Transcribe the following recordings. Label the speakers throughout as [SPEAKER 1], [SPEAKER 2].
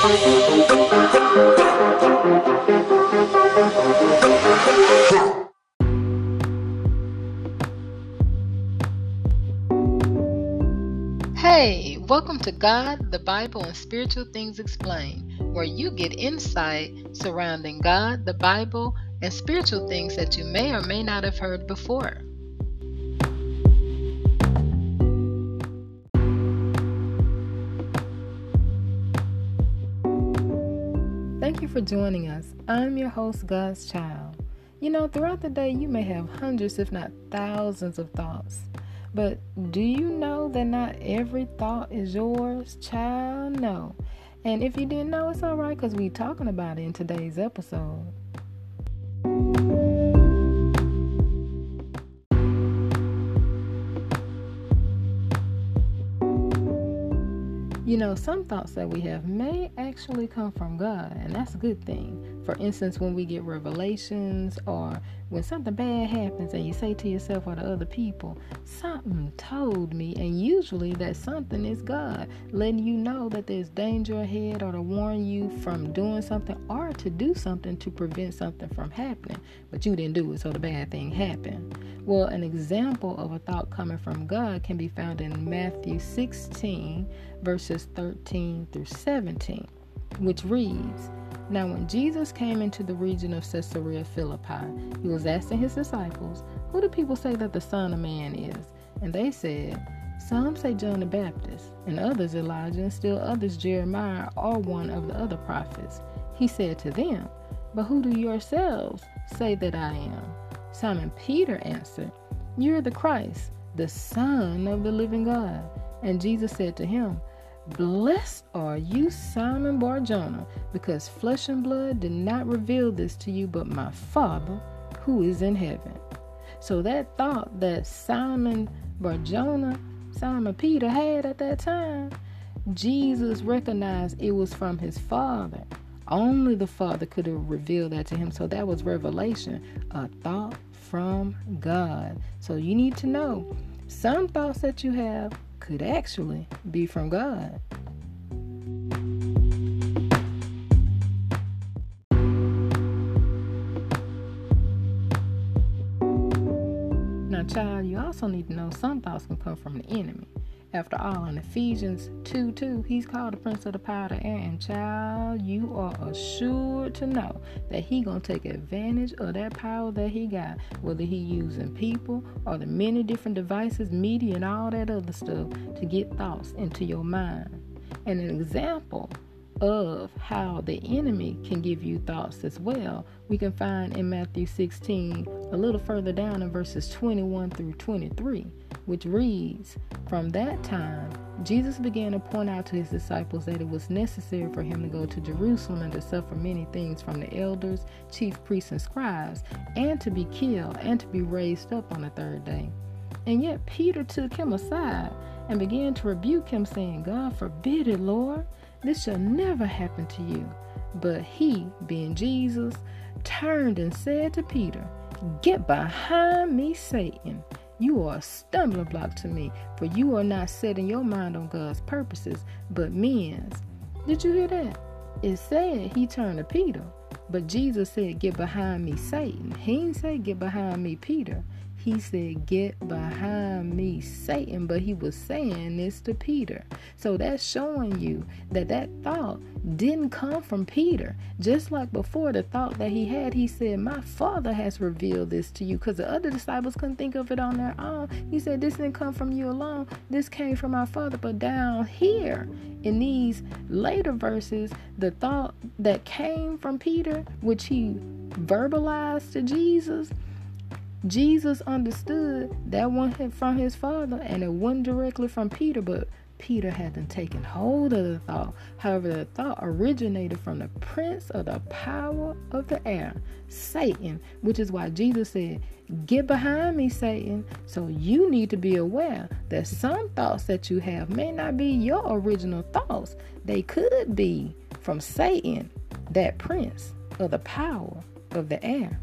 [SPEAKER 1] Hey, welcome to God, the Bible, and Spiritual Things Explained, where you get insight surrounding God, the Bible, and spiritual things that you may or may not have heard before. Thank you for joining us. I'm your host, God's Child. You know, throughout the day, you may have hundreds, if not thousands, of thoughts. But do you know that not every thought is yours, child? No. And if you didn't know, it's all right because we're talking about it in today's episode. You know, some thoughts that we have may actually come from God, and that's a good thing. For instance, when we get revelations or when something bad happens and you say to yourself or to other people, something told me, and usually that something is God letting you know that there's danger ahead or to warn you from doing something or to do something to prevent something from happening, but you didn't do it, so the bad thing happened. Well, an example of a thought coming from God can be found in Matthew 16 verses 13 through 17, which reads Now, when Jesus came into the region of Caesarea Philippi, he was asking his disciples, Who do people say that the Son of Man is? And they said, Some say John the Baptist, and others Elijah, and still others Jeremiah or one of the other prophets. He said to them, But who do yourselves say that I am? Simon Peter answered, You're the Christ, the Son of the living God. And Jesus said to him, Blessed are you, Simon Barjona, because flesh and blood did not reveal this to you, but my Father who is in heaven. So that thought that Simon Barjona, Simon Peter had at that time, Jesus recognized it was from his Father. Only the Father could have revealed that to him. So that was revelation, a thought from God. So you need to know some thoughts that you have could actually be from God. Now, child, you also need to know some thoughts can come from the enemy. After all, in Ephesians 2 2, he's called the prince of the power of air. And child, you are assured to know that he gonna take advantage of that power that he got, whether he using people or the many different devices, media, and all that other stuff to get thoughts into your mind. And an example of how the enemy can give you thoughts as well, we can find in Matthew 16, a little further down in verses 21 through 23 which reads From that time, Jesus began to point out to his disciples that it was necessary for him to go to Jerusalem and to suffer many things from the elders, chief priests, and scribes, and to be killed and to be raised up on the third day. And yet Peter took him aside and began to rebuke him, saying, God forbid it, Lord. This shall never happen to you. But he, being Jesus, turned and said to Peter, Get behind me, Satan. You are a stumbling block to me, for you are not setting your mind on God's purposes, but men's. Did you hear that? It said he turned to Peter, but Jesus said, Get behind me, Satan. He didn't say, Get behind me, Peter. He said, Get behind me, Satan. But he was saying this to Peter. So that's showing you that that thought didn't come from Peter. Just like before, the thought that he had, he said, My Father has revealed this to you. Because the other disciples couldn't think of it on their own. He said, This didn't come from you alone. This came from my Father. But down here in these later verses, the thought that came from Peter, which he verbalized to Jesus, Jesus understood that one from his father and it wasn't directly from Peter, but Peter hadn't taken hold of the thought. However, the thought originated from the prince of the power of the air, Satan, which is why Jesus said, Get behind me, Satan. So you need to be aware that some thoughts that you have may not be your original thoughts, they could be from Satan, that prince of the power of the air.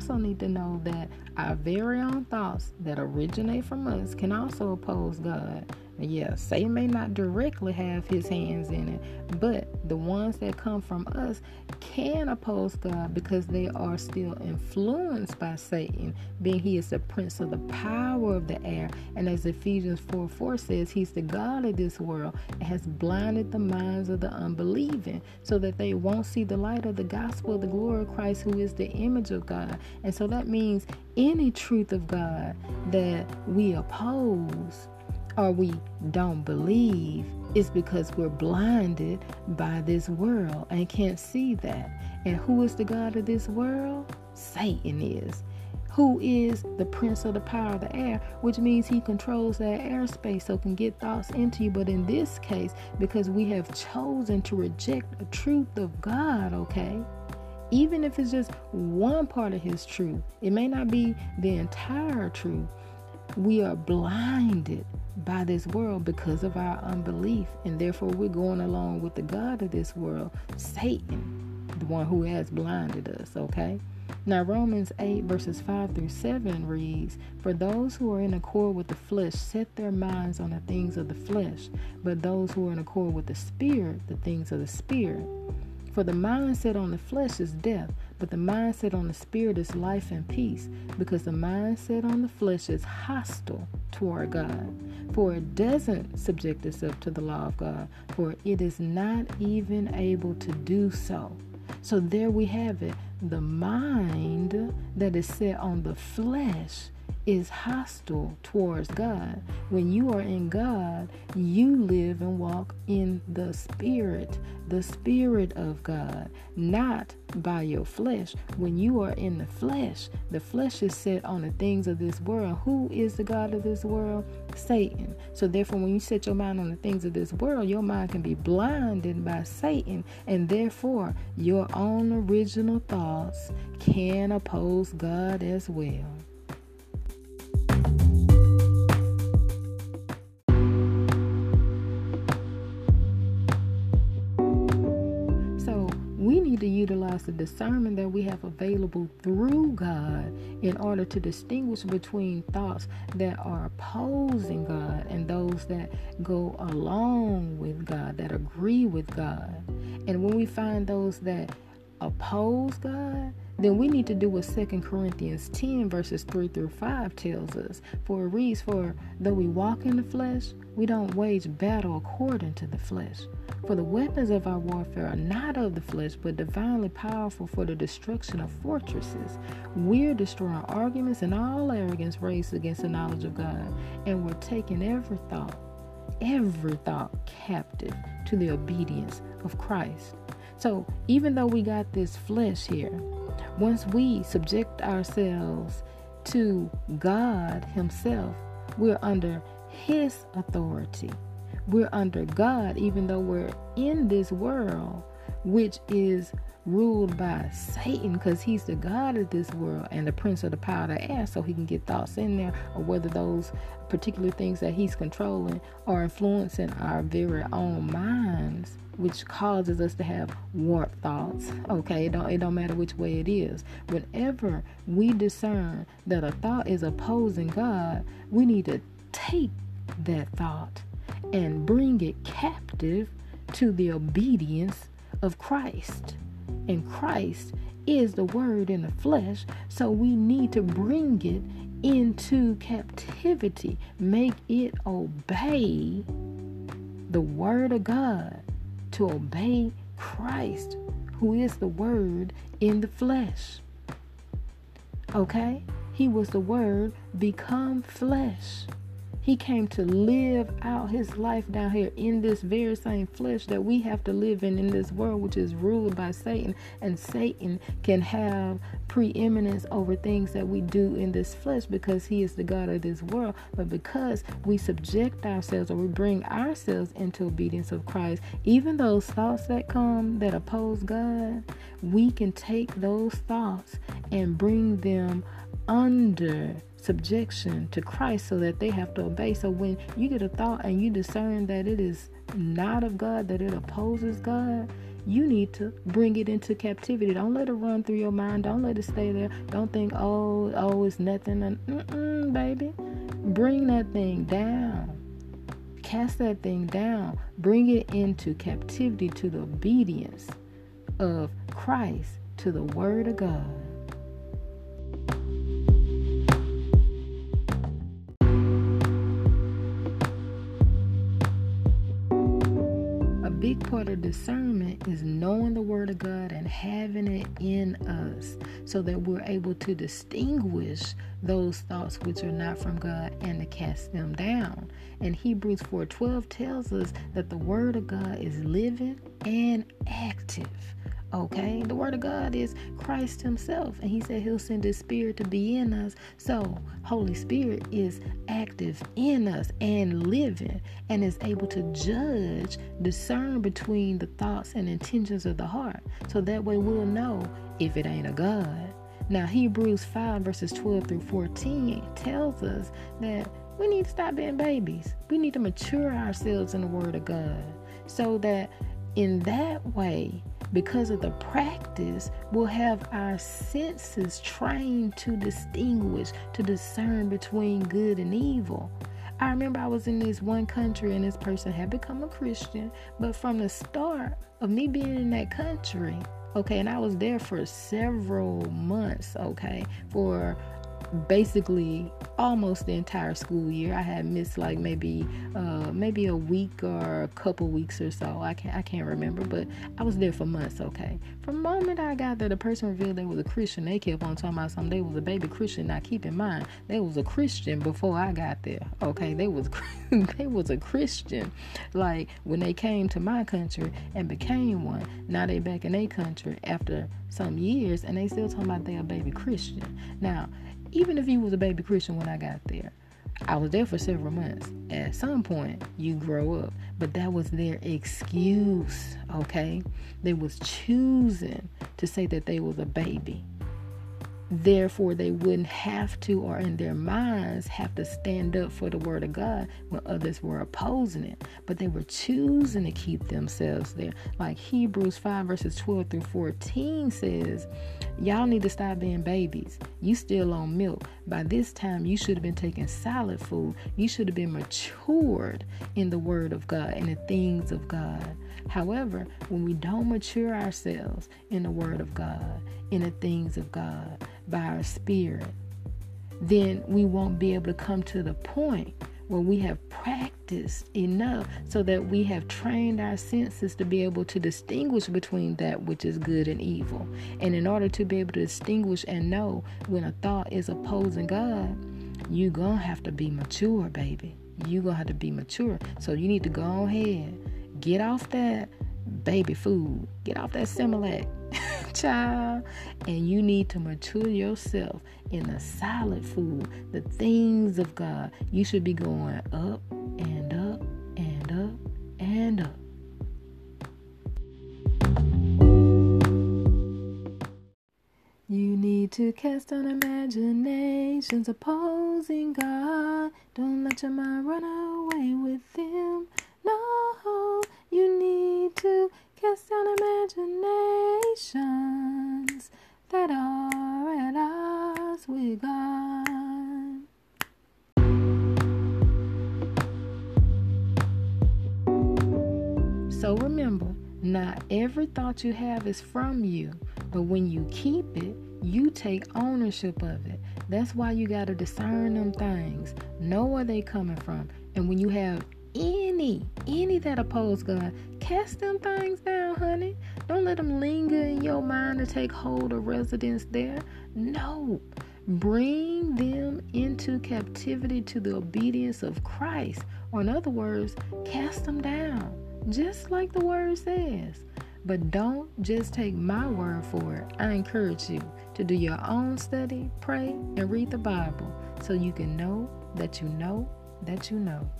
[SPEAKER 1] Also need to know that our very own thoughts that originate from us can also oppose God yeah, Satan may not directly have his hands in it, but the ones that come from us can oppose God because they are still influenced by Satan, being he is the prince of the power of the air. And as Ephesians 4 4 says, he's the God of this world and has blinded the minds of the unbelieving so that they won't see the light of the gospel of the glory of Christ, who is the image of God. And so that means any truth of God that we oppose or we don't believe is because we're blinded by this world and can't see that. And who is the God of this world? Satan is. Who is the prince of the power of the air, which means he controls that airspace so can get thoughts into you. But in this case, because we have chosen to reject the truth of God, okay? Even if it's just one part of his truth, it may not be the entire truth. We are blinded by this world because of our unbelief, and therefore we're going along with the God of this world, Satan, the one who has blinded us, okay? Now, Romans 8, verses 5 through 7 reads For those who are in accord with the flesh set their minds on the things of the flesh, but those who are in accord with the Spirit, the things of the Spirit. For the mind set on the flesh is death, but the mindset on the spirit is life and peace, because the mindset on the flesh is hostile toward God. For it doesn't subject itself to the law of God, for it is not even able to do so. So there we have it. The mind that is set on the flesh is hostile towards God. When you are in God, you live and walk in the Spirit, the Spirit of God, not by your flesh. When you are in the flesh, the flesh is set on the things of this world. Who is the God of this world? Satan. So, therefore, when you set your mind on the things of this world, your mind can be blinded by Satan, and therefore, your own original thoughts can oppose God as well. Utilize the discernment that we have available through God in order to distinguish between thoughts that are opposing God and those that go along with God, that agree with God. And when we find those that oppose God, then we need to do what 2 Corinthians 10, verses 3 through 5 tells us. For it reads, For though we walk in the flesh, we don't wage battle according to the flesh. For the weapons of our warfare are not of the flesh, but divinely powerful for the destruction of fortresses. We're destroying arguments and all arrogance raised against the knowledge of God, and we're taking every thought, every thought captive to the obedience of Christ. So even though we got this flesh here, once we subject ourselves to God Himself, we're under His authority. We're under God, even though we're in this world, which is ruled by Satan because he's the God of this world and the prince of the power of the air, so he can get thoughts in there, or whether those particular things that he's controlling are influencing our very own minds which causes us to have warped thoughts. Okay, it don't it don't matter which way it is. Whenever we discern that a thought is opposing God, we need to take that thought and bring it captive to the obedience of Christ. And Christ is the word in the flesh, so we need to bring it into captivity, make it obey the word of God to obey Christ, who is the Word in the flesh. Okay? He was the Word become flesh. He came to live out his life down here in this very same flesh that we have to live in in this world, which is ruled by Satan. And Satan can have preeminence over things that we do in this flesh because he is the God of this world. But because we subject ourselves or we bring ourselves into obedience of Christ, even those thoughts that come that oppose God, we can take those thoughts and bring them under subjection to Christ so that they have to obey. So when you get a thought and you discern that it is not of God, that it opposes God, you need to bring it into captivity. Don't let it run through your mind. Don't let it stay there. Don't think, oh, oh, it's nothing. Mm-mm, baby. Bring that thing down. Cast that thing down. Bring it into captivity to the obedience of Christ, to the Word of God. Part of discernment is knowing the Word of God and having it in us so that we're able to distinguish those thoughts which are not from God and to cast them down. And Hebrews 4:12 tells us that the Word of God is living and active. Okay, the word of God is Christ Himself, and He said He'll send His Spirit to be in us. So, Holy Spirit is active in us and living, and is able to judge, discern between the thoughts and intentions of the heart. So that way we'll know if it ain't a God. Now, Hebrews 5, verses 12 through 14 tells us that we need to stop being babies. We need to mature ourselves in the Word of God so that in that way, because of the practice, we'll have our senses trained to distinguish, to discern between good and evil. I remember I was in this one country and this person had become a Christian, but from the start of me being in that country, okay, and I was there for several months, okay, for basically almost the entire school year. I had missed like maybe uh, maybe a week or a couple weeks or so. I can't I can't remember, but I was there for months. Okay. From the moment I got there, the person revealed they was a Christian. They kept on talking about something. They was a baby Christian. Now keep in mind, they was a Christian before I got there. Okay, they was they was a Christian. Like when they came to my country and became one. Now they back in their country after some years, and they still talking about they a baby Christian. Now even if you was a baby Christian when I got there, I was there for several months. At some point, you grow up, but that was their excuse, okay? They was choosing to say that they was a baby. Therefore, they wouldn't have to, or in their minds, have to stand up for the word of God when others were opposing it. But they were choosing to keep themselves there. Like Hebrews 5, verses 12 through 14 says, Y'all need to stop being babies. You still on milk. By this time, you should have been taking solid food. You should have been matured in the word of God and the things of God. However, when we don't mature ourselves in the Word of God, in the things of God, by our spirit, then we won't be able to come to the point where we have practiced enough so that we have trained our senses to be able to distinguish between that which is good and evil. And in order to be able to distinguish and know when a thought is opposing God, you're going to have to be mature, baby. You're going to have to be mature. So you need to go ahead Get off that baby food. Get off that Similac, child. And you need to mature yourself in the solid food, the things of God. You should be going up and up and up and up. You need to cast on imaginations opposing God. Don't let your mind run away with them. No, you need to cast down imaginations at. So remember, not every thought you have is from you, but when you keep it, you take ownership of it. That's why you got to discern them things, know where they coming from. And when you have any, any that oppose God, cast them things down, honey. Don't let them linger in your mind to take hold of residence there. No. Bring them into captivity to the obedience of Christ. Or, in other words, cast them down, just like the word says. But don't just take my word for it. I encourage you to do your own study, pray, and read the Bible so you can know that you know that you know.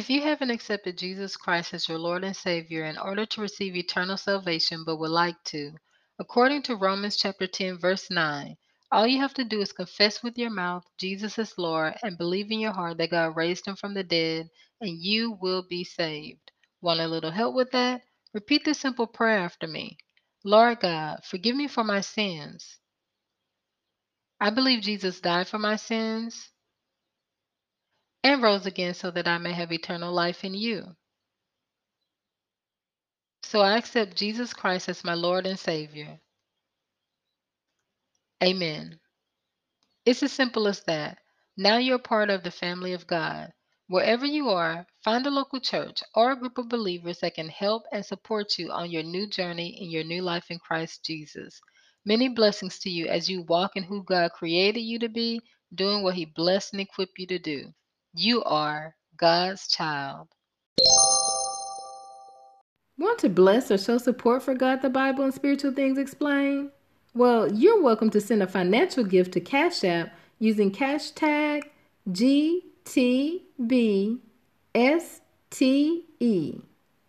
[SPEAKER 1] If you haven't accepted Jesus Christ as your Lord and Savior in order to receive eternal salvation but would like to, according to Romans chapter 10 verse 9, All you have to do is confess with your mouth Jesus is Lord and believe in your heart that God raised him from the dead, and you will be saved. Want a little help with that? Repeat this simple prayer after me Lord God, forgive me for my sins. I believe Jesus died for my sins and rose again so that I may have eternal life in you. So I accept Jesus Christ as my Lord and Savior. Amen. It's as simple as that. Now you're part of the family of God. Wherever you are, find a local church or a group of believers that can help and support you on your new journey in your new life in Christ Jesus. Many blessings to you as you walk in who God created you to be, doing what He blessed and equipped you to do. You are God's child. Want to bless or show support for God, the Bible, and spiritual things explained? Well, you're welcome to send a financial gift to Cash App using cash tag GTBSTE.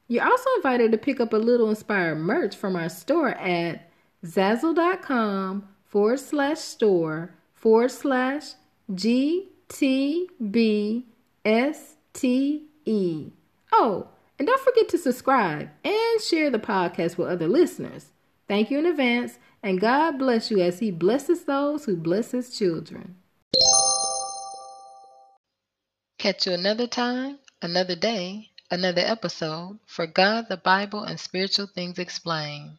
[SPEAKER 1] You're also invited to pick up a little inspired merch from our store at zazzle.com forward slash store forward slash GTBSTE. Oh, and don't forget to subscribe and share the podcast with other listeners. Thank you in advance and God bless you as He blesses those who bless His children. Catch you another time, another day, another episode for God, the Bible, and Spiritual Things Explained.